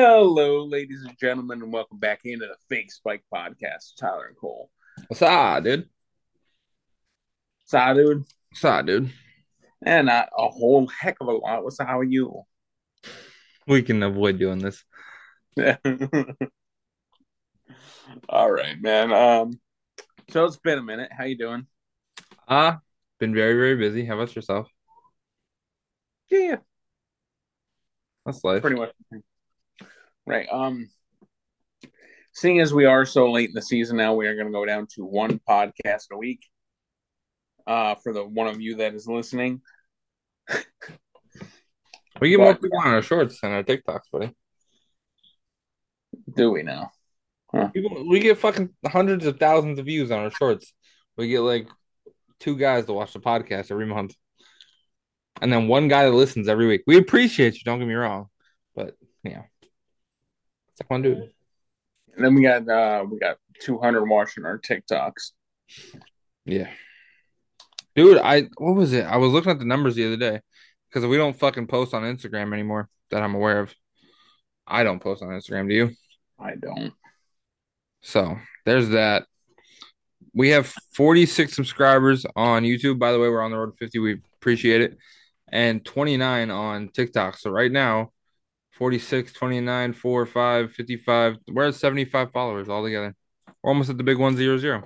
Hello, ladies and gentlemen, and welcome back into the Fake Spike Podcast. Tyler and Cole. What's up, dude? So, dude, What's up, dude? and not a whole heck of a lot. What's up? how are you? We can avoid doing this. All right, man. Um, so it's been a minute. How you doing? Ah, been very, very busy. How about yourself? Yeah, That's life. pretty much. Right. Um, seeing as we are so late in the season now, we are going to go down to one podcast a week. Uh, for the one of you that is listening, We get more But- people on our shorts than our TikToks, buddy. do we now? People, we get fucking hundreds of thousands of views on our shorts. We get like two guys to watch the podcast every month, and then one guy that listens every week. We appreciate you. Don't get me wrong, but yeah, it's like dude. And then we got uh, we got two hundred watching our TikToks. Yeah. Dude, I what was it? I was looking at the numbers the other day because we don't fucking post on Instagram anymore that I'm aware of. I don't post on Instagram, do you? I don't. So there's that. We have 46 subscribers on YouTube. By the way, we're on the road to 50. We appreciate it. And 29 on TikTok. So right now, 46, 29, 4, 5, 55. We're at 75 followers altogether. We're almost at the big 100.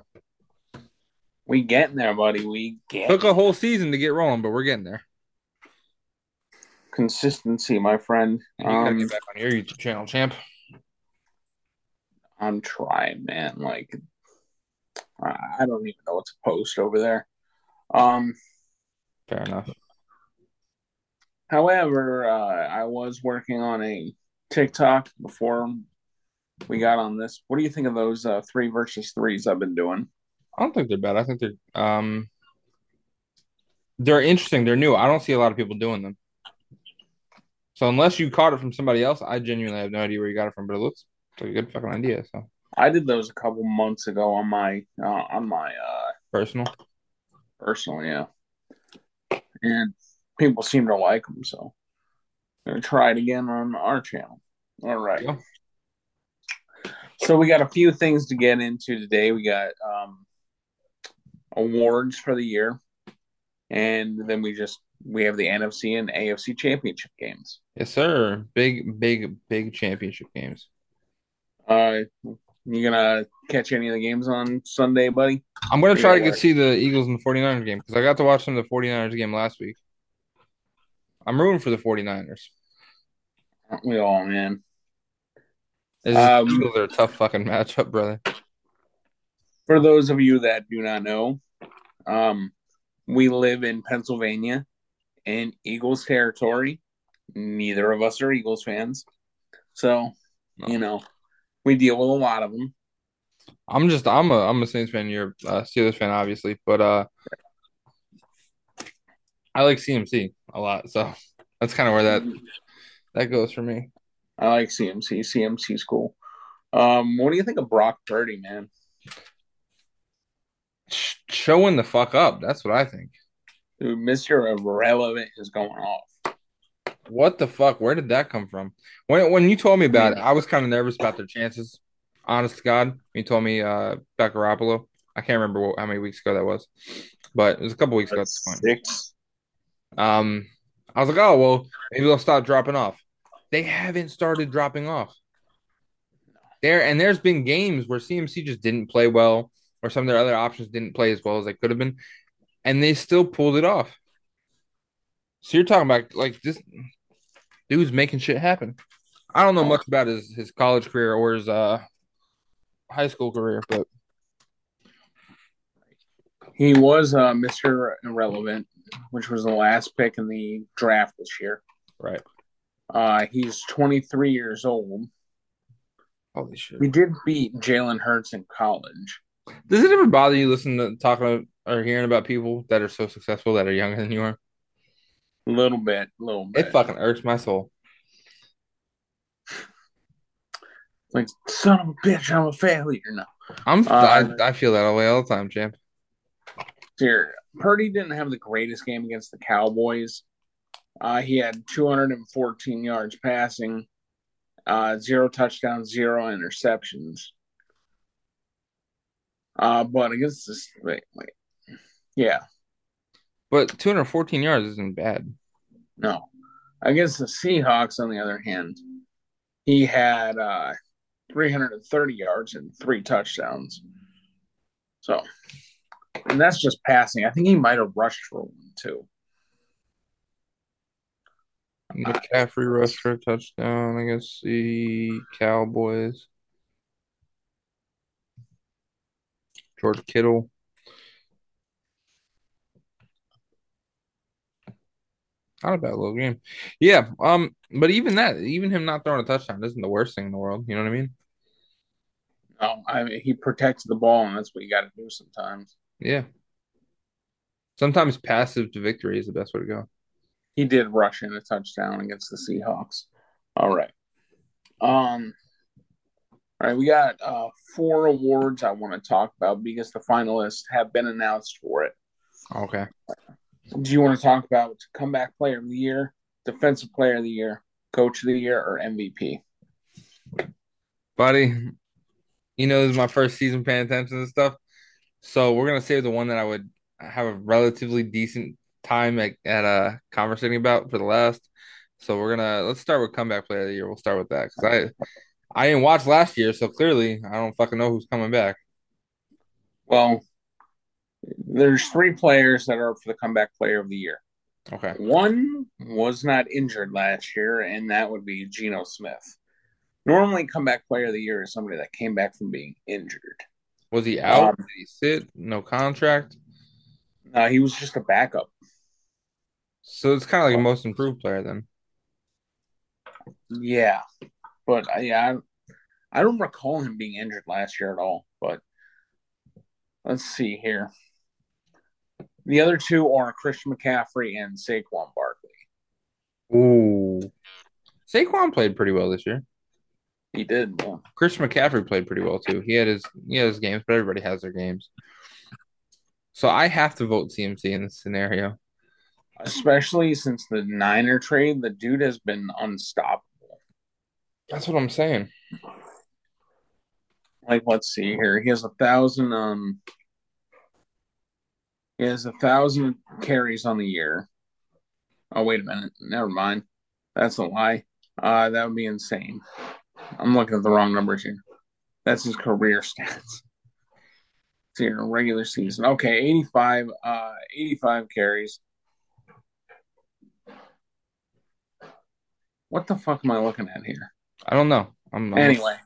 We getting there, buddy. We get Took a whole season to get rolling, but we're getting there. consistency, my friend. You gotta Um, get back on your YouTube channel, champ. I'm trying, man. Like, I I don't even know what to post over there. Um, Fair enough. However, uh, I was working on a TikTok before we got on this. What do you think of those uh, three versus threes I've been doing? I don't think they're bad. I think they're um they're interesting. They're new. I don't see a lot of people doing them. So unless you caught it from somebody else, I genuinely have no idea where you got it from, but it looks like a good fucking idea. So I did those a couple months ago on my uh, on my uh, personal. personal, yeah, and people seem to like them. So, I'm gonna try it again on our channel. All right. Yeah. So we got a few things to get into today. We got um, awards for the year, and then we just we have the NFC and AFC championship games. Yes, sir. Big, big, big championship games. Uh, you gonna catch any of the games on Sunday, buddy? I'm gonna try to get see the Eagles and the 49ers game because I got to watch some of the 49ers game last week. I'm rooting for the 49ers. Aren't we all, man? Just- Um, Eagles are a tough fucking matchup, brother. For those of you that do not know, um, we live in Pennsylvania in Eagles territory. Neither of us are Eagles fans, so No. you know we deal with a lot of them. I'm just I'm a I'm a Saints fan. You're a Steelers fan, obviously, but uh, I like CMC a lot, so that's kind of where that that goes for me. I like CMC. CMC's cool. Um, what do you think of Brock Purdy, man? Showing the fuck up. That's what I think. Dude, Mister Irrelevant is going off. What the fuck? Where did that come from? When when you told me about it, I was kind of nervous about their chances. Honest to God, you told me uh about Garoppolo. I can't remember what, how many weeks ago that was, but it was a couple weeks ago. at this point. Six. Um, I was like, oh well, maybe they'll stop dropping off. They haven't started dropping off. There and there's been games where CMC just didn't play well, or some of their other options didn't play as well as they could have been, and they still pulled it off. So you're talking about like this dude's making shit happen. I don't know much about his his college career or his uh high school career, but He was uh, Mr. Irrelevant, which was the last pick in the draft this year. right. Uh, he's 23 years old. Holy shit. He did beat Jalen Hurts in college. Does it ever bother you listening to talking or hearing about people that are so successful that are younger than you are? A little bit, a little bit. It fucking irks my soul. like, son of a bitch, I'm a failure now. I'm Uh, I, I feel that way all the time, champ. Here, Purdy didn't have the greatest game against the Cowboys. Uh, he had 214 yards passing uh, zero touchdowns, zero interceptions. Uh, but against this, wait, wait, yeah, But 214 yards isn't bad. no, against the Seahawks, on the other hand, he had uh, 330 yards and three touchdowns. So, and that's just passing. I think he might have rushed for one too. McCaffrey rushed for a touchdown against the Cowboys. George Kittle. Not a bad little game. Yeah. Um, but even that, even him not throwing a touchdown isn't the worst thing in the world. You know what I mean? No, I mean he protects the ball, and that's what you got to do sometimes. Yeah. Sometimes passive to victory is the best way to go. He did rush in a touchdown against the Seahawks. All right. Um. All right, we got uh, four awards I want to talk about because the finalists have been announced for it. Okay. Do you want to talk about comeback player of the year, defensive player of the year, coach of the year, or MVP? Buddy, you know, this is my first season paying attention to stuff. So we're gonna save the one that I would have a relatively decent time at, at uh conversating about for the last. So we're gonna let's start with comeback player of the year. We'll start with that because I I didn't watch last year, so clearly I don't fucking know who's coming back. Well, there's three players that are up for the comeback player of the year. Okay. One was not injured last year, and that would be Geno Smith. Normally, comeback player of the year is somebody that came back from being injured. Was he out? Um, Did he sit? No contract. Uh, he was just a backup. So it's kind of like a most improved player then. Yeah, but uh, yeah, I, I don't recall him being injured last year at all. But let's see here. The other two are Christian McCaffrey and Saquon Barkley. Ooh. Saquon played pretty well this year. He did. Yeah. Chris McCaffrey played pretty well too. He had his he had his games, but everybody has their games. So I have to vote CMC in this scenario. Especially since the Niner trade, the dude has been unstoppable. That's what I'm saying. Like, let's see here. He has a thousand. Um, he has a thousand carries on the year. Oh wait a minute. Never mind. That's a lie. Uh, that would be insane. I'm looking at the wrong numbers here. That's his career stats. See here, regular season. Okay, 85, uh, 85 carries. What the fuck am I looking at here? I don't know. I'm, I'm Anyway.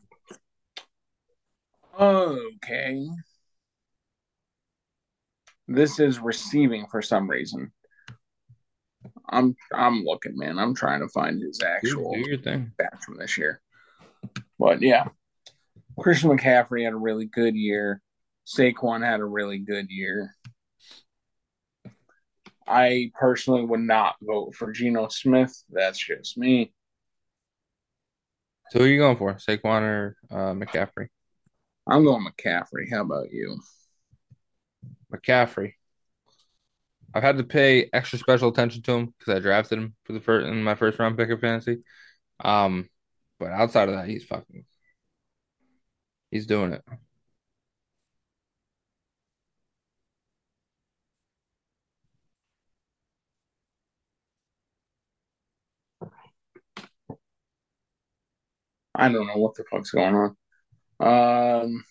Okay. This is receiving for some reason. I'm I'm looking, man. I'm trying to find his actual do stats from this year. But yeah, Christian McCaffrey had a really good year. Saquon had a really good year. I personally would not vote for Geno Smith. That's just me. So who are you going for? Saquon or uh, McCaffrey? I'm going McCaffrey. How about you? McCaffrey. I've had to pay extra special attention to him because I drafted him for the first in my first round pick of fantasy. Um, but outside of that, he's fucking he's doing it. I don't know what the fuck's going on. Um.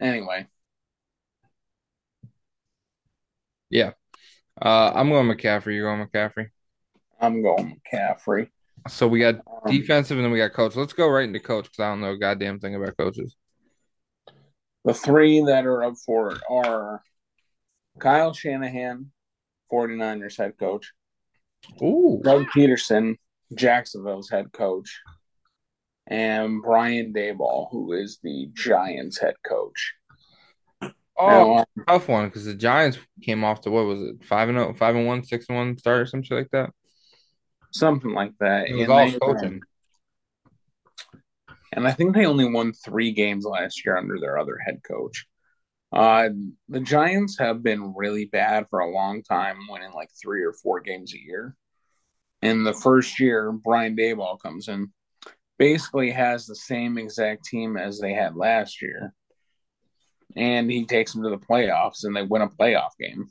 Anyway, Yeah. Uh, I'm going McCaffrey. You're going McCaffrey. I'm going McCaffrey. So we got Um, defensive and then we got coach. Let's go right into coach because I don't know a goddamn thing about coaches. the three that are up for it are Kyle Shanahan, 49ers head coach, Ooh. Doug Pederson, Jacksonville's head coach, and Brian Daboll, who is the Giants head coach. Oh, Now, tough one because the Giants came off to what was it? Five and oh, five and one, six and one start or some shit like that. Something like that. It was And all they- coaching. and I think they only won three games last year under their other head coach. Uh, the Giants have been really bad for a long time, winning like three or four games a year. In the first year, Brian Daboll comes in. basically has the same exact team as they had last year. And he takes them to the playoffs and they win a playoff game.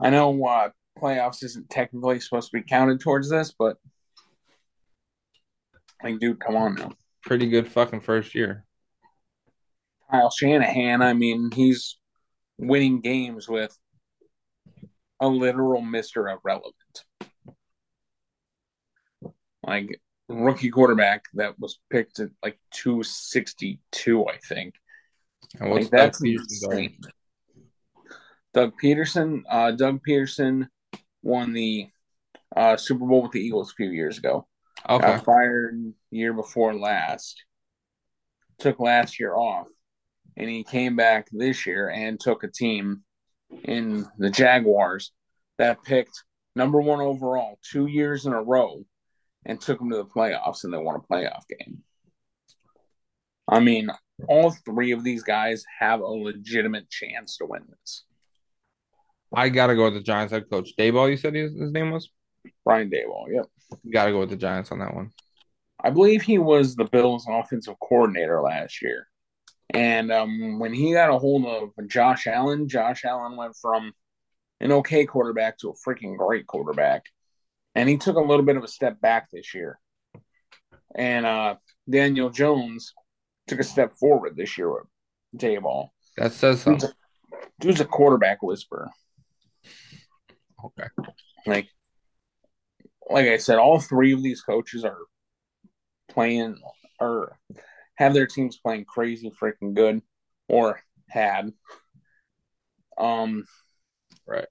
I know uh, playoffs isn't technically supposed to be counted towards this, but like, dude, come on now. Pretty good fucking first year. Kyle Shanahan, I mean, he's winning games with a literal Mr. Irrelevant. Like rookie quarterback that was picked at like 262, I think. And what's Like, that's Doug Pederson insane. Doug Pederson, uh, Doug Pederson won the uh, Super Bowl with the Eagles a few years ago. Okay. Got fired year before last. Took last year off, and he came back this year and took a team in the Jaguars that picked number one overall two years in a row, and took them to the playoffs, and they won a playoff game. I mean, all three of these guys have a legitimate chance to win this. I gotta go with the Giants head coach. Daboll, you said his, his name was? Brian Daboll, yep. Gotta go with the Giants on that one. I believe he was the Bills' offensive coordinator last year. And um, when he got a hold of Josh Allen, Josh Allen went from an okay quarterback to a freaking great quarterback. And he took a little bit of a step back this year. And uh, Daniel Jones took a step forward this year with Daboll. That says Dude's something. a, dude's a quarterback whisperer. Okay. Like, like I said, all three of these coaches are playing or have their teams playing crazy freaking good or had. Um, Right.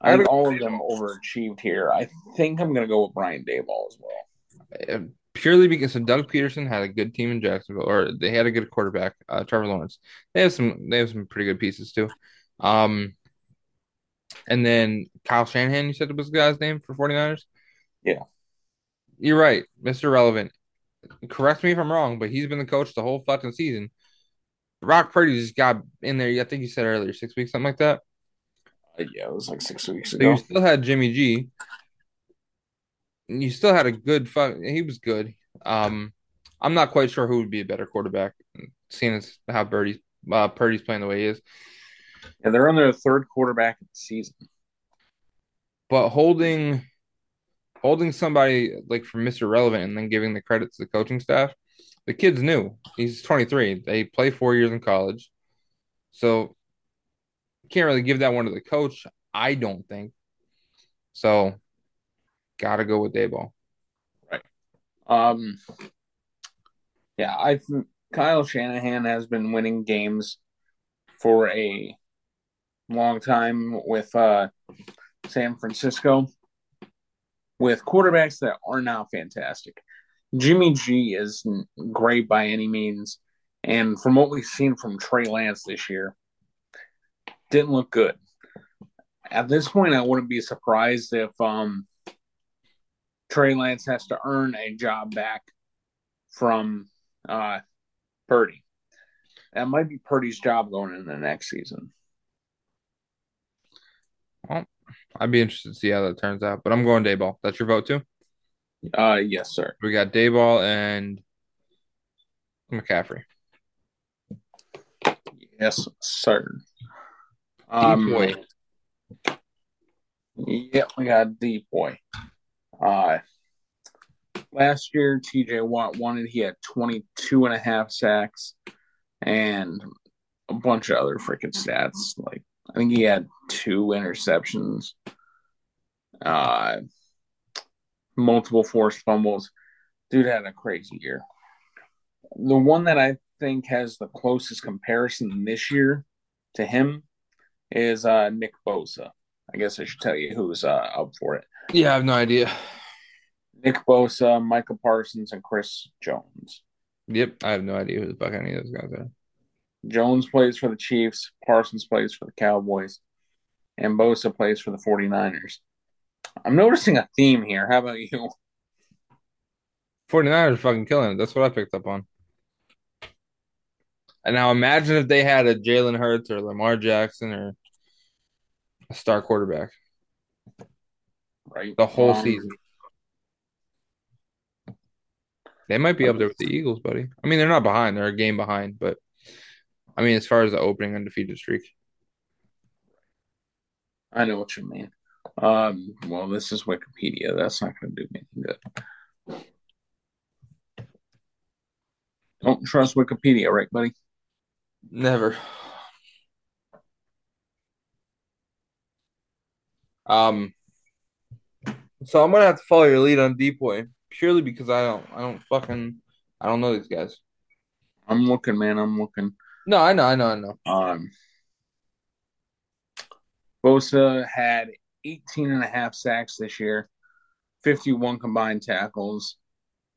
I think all of them overachieved here. I think I'm gonna go with Brian Daboll as well. Uh, Purely because so Doug Pederson had a good team in Jacksonville, or they had a good quarterback, uh, Trevor Lawrence. They have some, they have some pretty good pieces too. Um, and then Kyle Shanahan, you said it was the guy's name for 49ers? Yeah. You're right, Mr. Relevant. Correct me if I'm wrong, but he's been the coach the whole fucking season. Brock Purdy just got in there, I think you said earlier, six weeks, something like that. Uh, Yeah, it was like six weeks So ago. you still had Jimmy G. You still had a good fuck. He was good. Um, I'm not quite sure who would be a better quarterback, seeing as how Birdie's uh, Purdy's playing the way he is. Yeah, they're on their third quarterback of the season. But holding holding somebody like from Mr. Relevant and then giving the credit to the coaching staff, the kid's new. He's 23. They play four years in college, so can't really give that one to the coach. I don't think. So, gotta go with Daboll. Right. Um, yeah, I think Kyle Shanahan has been winning games for a long time with uh, San Francisco with quarterbacks that are now fantastic. Jimmy G is great by any means, and from what we've seen from Trey Lance this year, didn't look good. At this point, I wouldn't be surprised if um, Trey Lance has to earn a job back from uh, Purdy. That might be Purdy's job going into the next season. I'd be interested to see how that turns out. But I'm going Daboll. That's your vote too? Uh, yes, sir. We got Daboll and McCaffrey. Yes, sir. Um, boy. Yep, we got deep boy. Uh, last year, TJ Watt wanted, he had 22 and a half sacks and a bunch of other freaking stats. Like, I think he had two interceptions, uh, multiple forced fumbles. Dude had a crazy year. The one that I think has the closest comparison this year to him is uh, Nick Bosa. I guess I should tell you who's uh, up for it. Yeah, I have no idea. Nick Bosa, Micah Parsons, and Chris Jones. Yep, I have no idea who the fuck any of those guys are. Jones plays for the Chiefs, Parsons plays for the Cowboys, and Bosa plays for the 49ers. I'm noticing a theme here. How about you? 49ers are fucking killing it. That's what I picked up on. And now imagine if they had a Jalen Hurts or Lamar Jackson or a star quarterback Right? the whole Um, season. They might be up there with the Eagles, buddy. I mean, they're not behind; they're a game behind. But I mean, as far as the opening undefeated streak, I know what you mean. Um, well, this is Wikipedia. That's not going to do me any good. Don't trust Wikipedia, right, buddy? never. Um, so I'm gonna have to follow your lead on DPOY purely because I don't, I don't fucking, I don't know these guys. I'm looking, man. I'm looking. No, I know, I know, I know. Um, Bosa had 18 and a half sacks this year, 51 combined tackles,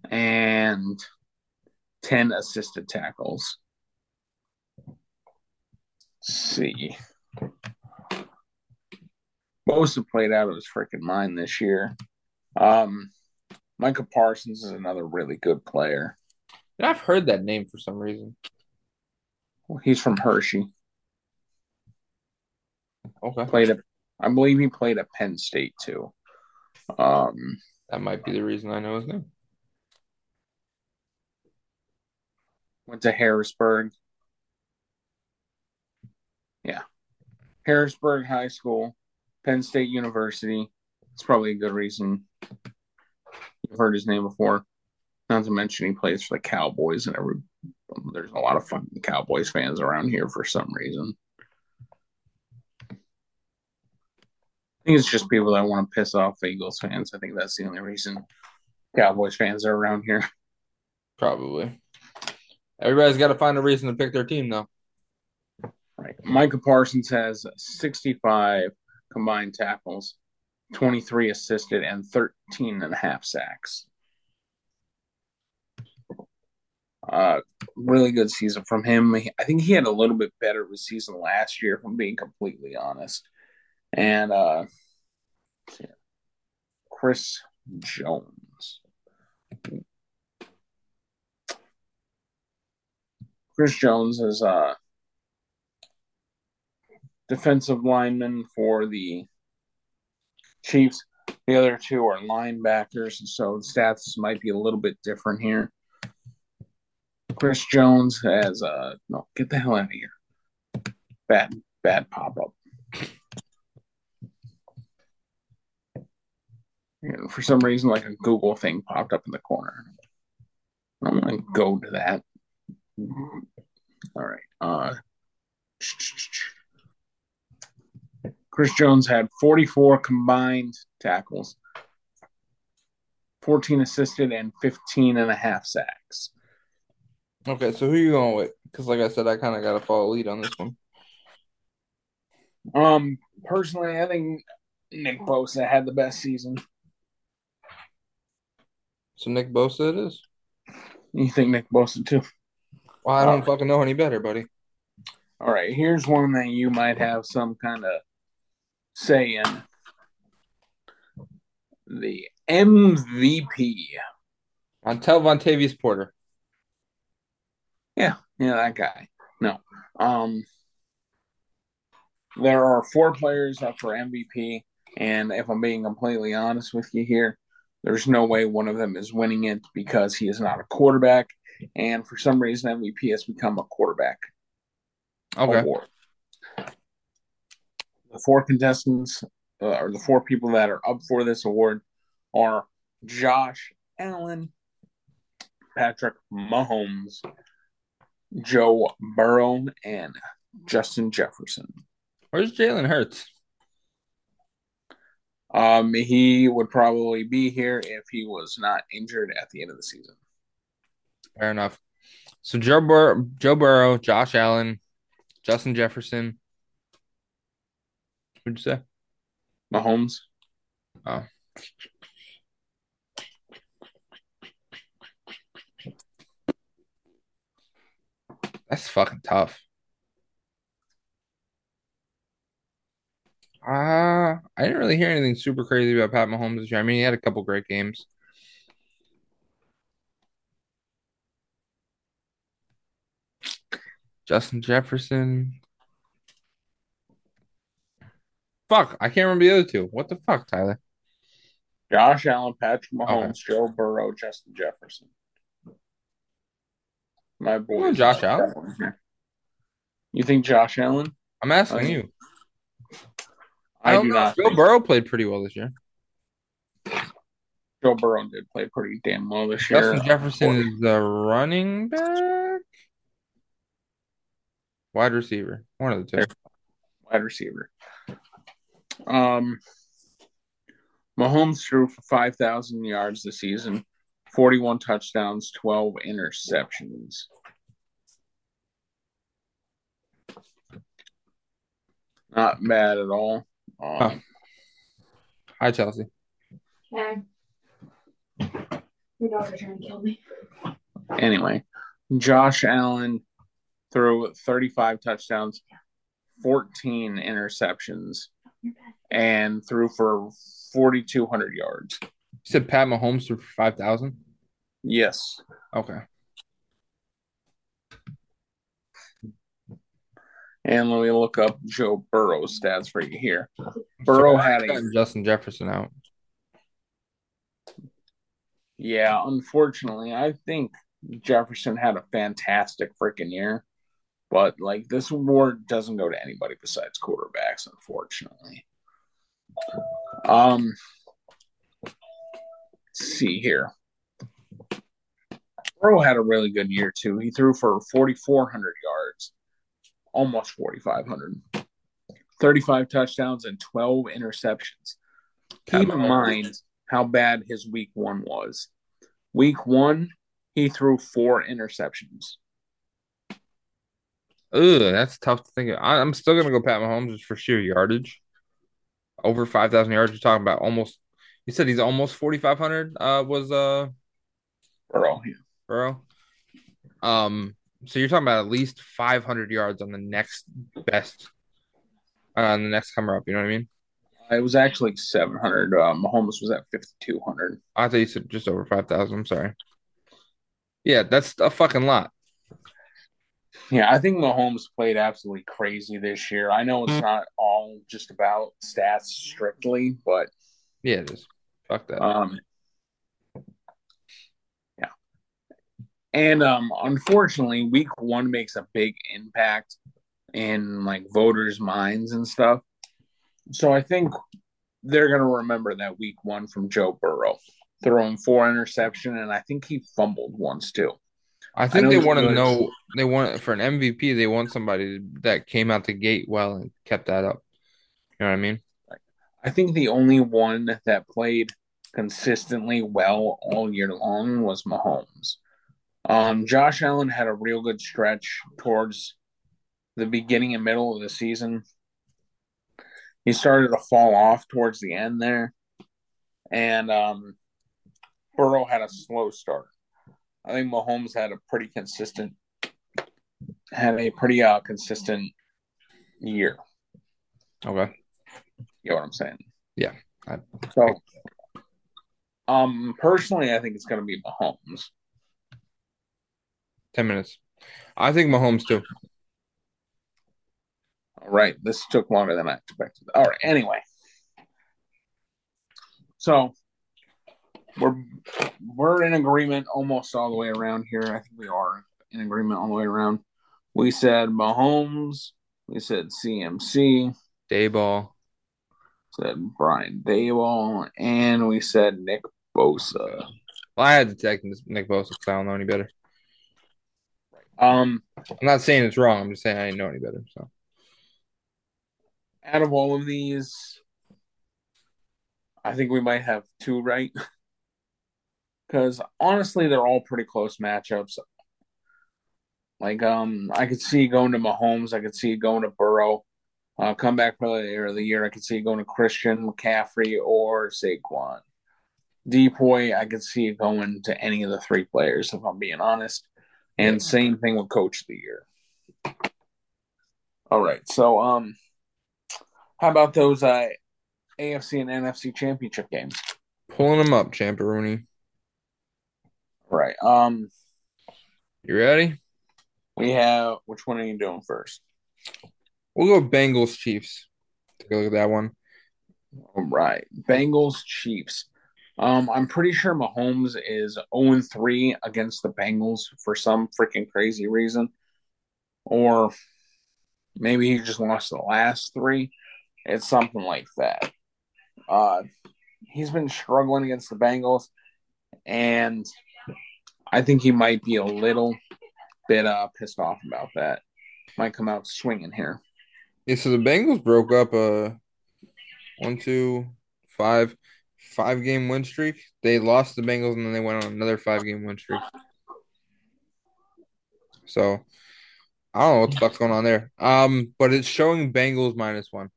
and 10 assisted tackles. Let's see. Bosa played out of his freaking mind this year. Um, Micah Parsons is another really good player. I've heard that name for some reason. He's from Hershey. Okay, Played at, I believe he played at Penn State too. Um, that might be the reason I know his name. went to Harrisburg. Yeah. Harrisburg High School, Penn State University. It's probably a good reason. You've heard his name before. Not to mention he plays for the Cowboys and every um, there's a lot of fucking Cowboys fans around here for some reason. I think it's just people that want to piss off Eagles fans. I think that's the only reason Cowboys fans are around here. Probably. Everybody's got to find a reason to pick their team, though. Right. Micah Parsons has 65 combined tackles, 23 assisted, and 13 and a half sacks. Uh, really good season from him. I think he had a little bit better of a season last year, if I'm being completely honest. And uh, Chris Jones. Chris Jones is a defensive lineman for the Chiefs. The other two are linebackers, so the stats might be a little bit different here. Chris Jones has uh no, get the hell out of here. Bad, bad pop up. for some reason, like a Google thing popped up in the corner. I'm gonna go to that. All right. Uh, Chris Jones had 44 combined tackles, 14 assisted, and 15 and a half sacks. Okay, so who are you going with? Because, like I said, I kind of got to follow lead on this one. Um, personally, I think Nick Bosa had the best season. So Nick Bosa it is. You think Nick Bosa too? Well, I don't fucking know any better, buddy. All right, here's one that you might have some kind of say in. The MVP. On Vontavious Porter. Yeah, yeah, that guy. No. Um there are four players up for MVP, and if I'm being completely honest with you here, there's no way one of them is winning it because he is not a quarterback, and for some reason MVP has become a quarterback Okay. award. The four contestants, uh, or the four people that are up for this award, are Josh Allen, Patrick Mahomes, Joe Burrow, and Justin Jefferson. Where's Jalen Hurts? Um, he would probably be here if he was not injured at the end of the season. Fair enough. So Joe Bur- Joe Burrow, Josh Allen, Justin Jefferson. What'd you say? Mahomes. Oh. That's fucking tough. Uh, I didn't really hear anything super crazy about Pat Mahomes this year. I mean, he had a couple great games. Justin Jefferson. Fuck, I can't remember the other two. What the fuck, Tyler? Josh Allen, Patrick Mahomes, Joe Burrow, Justin Jefferson. My boy, Josh Allen. You think Josh Allen? I'm asking I, you. I, I do know. not. Joe Burrow played pretty well this year. Joe Burrow did play pretty damn well this year. Justin Jefferson is the running back, wide receiver, one of the two. Wide receiver. Um, Mahomes threw for five thousand yards this season, forty-one touchdowns, twelve interceptions. Not bad at all. Um, oh. Hi, Chelsea. Hey. Your dog are trying to kill me. Anyway, Josh Allen threw 35 touchdowns, 14 interceptions, and threw for 4,200 yards. You said Pat Mahomes threw for 5,000? Yes. Okay. And let me look up Joe Burrow's stats for you here. Burrow had a Justin Jefferson out. Yeah, unfortunately, I think Jefferson had a fantastic freaking year. But like this award doesn't go to anybody besides quarterbacks, unfortunately. Um see here. Burrow had a really good year too. He threw for 4,400 yards, almost 4,500, 35 touchdowns, and 12 interceptions. Keep in mind how bad his week one was. Week one, he threw four interceptions. Ugh, that's tough to think of. I, am still gonna go Pat Mahomes just for sheer yardage. Over five thousand yards. You're talking about almost. You said he's almost forty five hundred. Uh, was uh, Burrow. Yeah. Burrow. Um, so you're talking about at least five hundred yards on the next best, uh, on the next comer up. You know what I mean? It was actually 700. Uh, Mahomes was at 5,200. I thought you said just over 5,000. I'm sorry. Yeah, that's a fucking lot. Yeah, I think Mahomes played absolutely crazy this year. I know it's mm-hmm. not all just about stats strictly, but yeah, it is. Fuck that. Um, and um, unfortunately, week one makes a big impact in like voters' minds and stuff. So I think they're going to remember that week one from Joe Burrow throwing four interception, and I think he fumbled once too. I think I they want to know they want for an MVP. They want somebody that came out the gate well and kept that up. You know what I mean? I think the only one that played consistently well all year long was Mahomes. Um, Josh Allen had a real good stretch towards the beginning and middle of the season he started to fall off towards the end there, and um, Burrow had a slow start. I think Mahomes had a pretty consistent had a pretty uh, consistent year. Okay, you know what I'm saying? Yeah. I, so, um, personally, I think it's going to be Mahomes. Ten minutes. I think Mahomes too. All right, this took longer than I expected. All right, anyway. So we're we're in agreement almost all the way around here. I think we are in agreement all the way around. We said Mahomes. We said CMC. Daboll. Said Brian Daboll, and we said Nick Bosa. Well, I had to take Nick Bosa because I don't know any better. Um, I'm not saying it's wrong. I'm just saying I didn't know any better. So out of all of these, I think we might have two right. Because honestly, they're all pretty close matchups. Like, um, I could see going to Mahomes. I could see going to Burrow. Uh, come back player of the year. I could see going to Christian McCaffrey or Saquon. DPOY, I could see it going to any of the three players, if I'm being honest. And same thing with Coach of the Year. All right, so um, how about those uh, AFC and NFC championship games? Pulling them up, Champeroni. Right. Um, you ready? We have. Which one are you doing first? We'll go Bengals, Chiefs. Take a look at that one. All right, Bengals, Chiefs. Um, I'm pretty sure Mahomes is 0 3 against the Bengals for some freaking crazy reason. Or maybe he just lost the last three. It's something like that. Uh, he's been struggling against the Bengals, and I think he might be a little bit uh, pissed off about that. Might come out swinging here. Yeah, so the Bengals broke up a one, two, five, five game win streak. They lost the Bengals and then they went on another five game win streak. So I don't know what the fuck's going on there. Um, but it's showing Bengals minus one.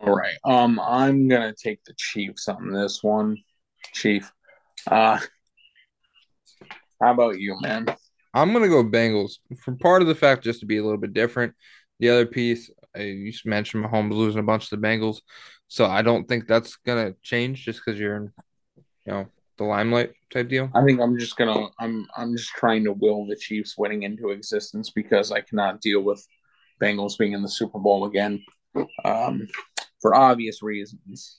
All right. Um, I'm gonna take the Chiefs on this one. Chief. Uh how about you, man? I'm gonna go Bengals for part of the fact just to be a little bit different. The other piece, I you just mentioned Mahomes losing a bunch to the Bengals, so I don't think that's gonna change just because you're in, you know, the limelight type deal. I think I'm just gonna I'm I'm just trying to will the Chiefs winning into existence because I cannot deal with Bengals being in the Super Bowl again. Um for obvious reasons.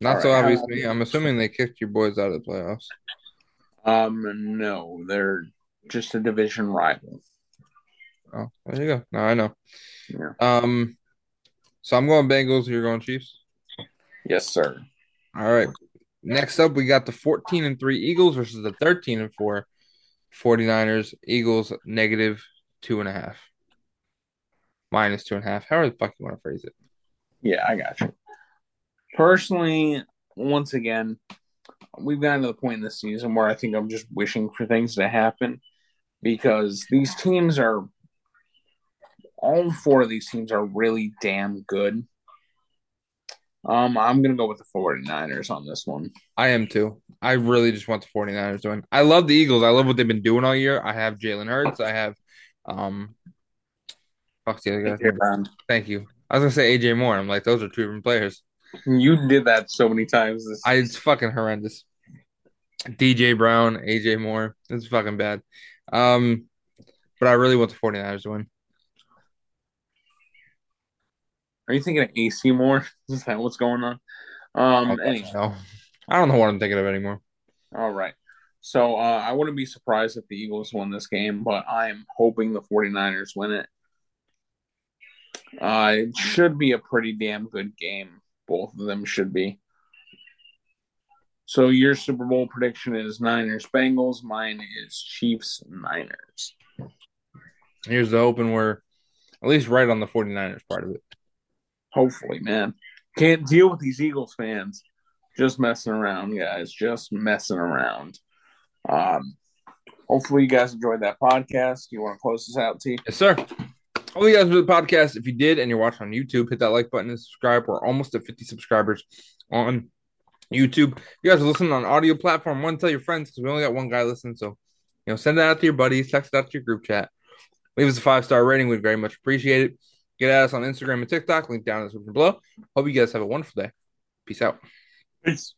Not All so right, obvious to me. I'm assuming they kicked your boys out of the playoffs. Um no, they're just a division rival. Oh, there you go. No, I know. Yeah. Um, so I'm going Bengals. You're going Chiefs. Yes, sir. All right. Next up, we got the 14 and 3 Eagles versus the 13 and 4 49ers. Eagles negative two and a half. Minus two and a half. However the fuck you want to phrase it. Yeah, I got you. Personally, once again, we've gotten to the point in this season where I think I'm just wishing for things to happen because these teams are all four of these teams are really damn good. Um, I'm gonna go with the 49ers on this one. I am too. I really just want the 49ers to win. I love the Eagles. I love what they've been doing all year. I have Jalen Hurts. I have um fuck's the other guy's? Um, Thank you. I was gonna say AJ Moore. I'm like, those are two different players. You did that so many times. This I it's fucking horrendous. DJ Brown, AJ Moore. It's fucking bad. Um, but I really want the 49ers to win. Are you thinking of AC more? Is that what's going on? Um, Okay, anyway. I don't know what I'm thinking of anymore. All right. So uh, I wouldn't be surprised if the Eagles won this game, but I am hoping the 49ers win it. Uh, it should be a pretty damn good game. Both of them should be. So your Super Bowl prediction is Niners Bengals. Mine is Chiefs Niners. Here's the open we're at least right on the 49ers part of it. Hopefully, man. Can't deal with these Eagles fans. Just messing around, guys. Just messing around. Um, hopefully you guys enjoyed that podcast. You want to close this out, T? Yes, sir. Hope you guys enjoyed the podcast. If you did and you're watching on YouTube, hit that like button and subscribe. We're almost at 50 subscribers on YouTube. If you guys are listening on audio platform, one, tell your friends because we only got one guy listening. So, you know, send that out to your buddies, text it out to your group chat. Leave us a five star rating. We'd very much appreciate it. Get at us on Instagram and TikTok. Link down in the description below. Hope you guys have a wonderful day. Peace out. Peace.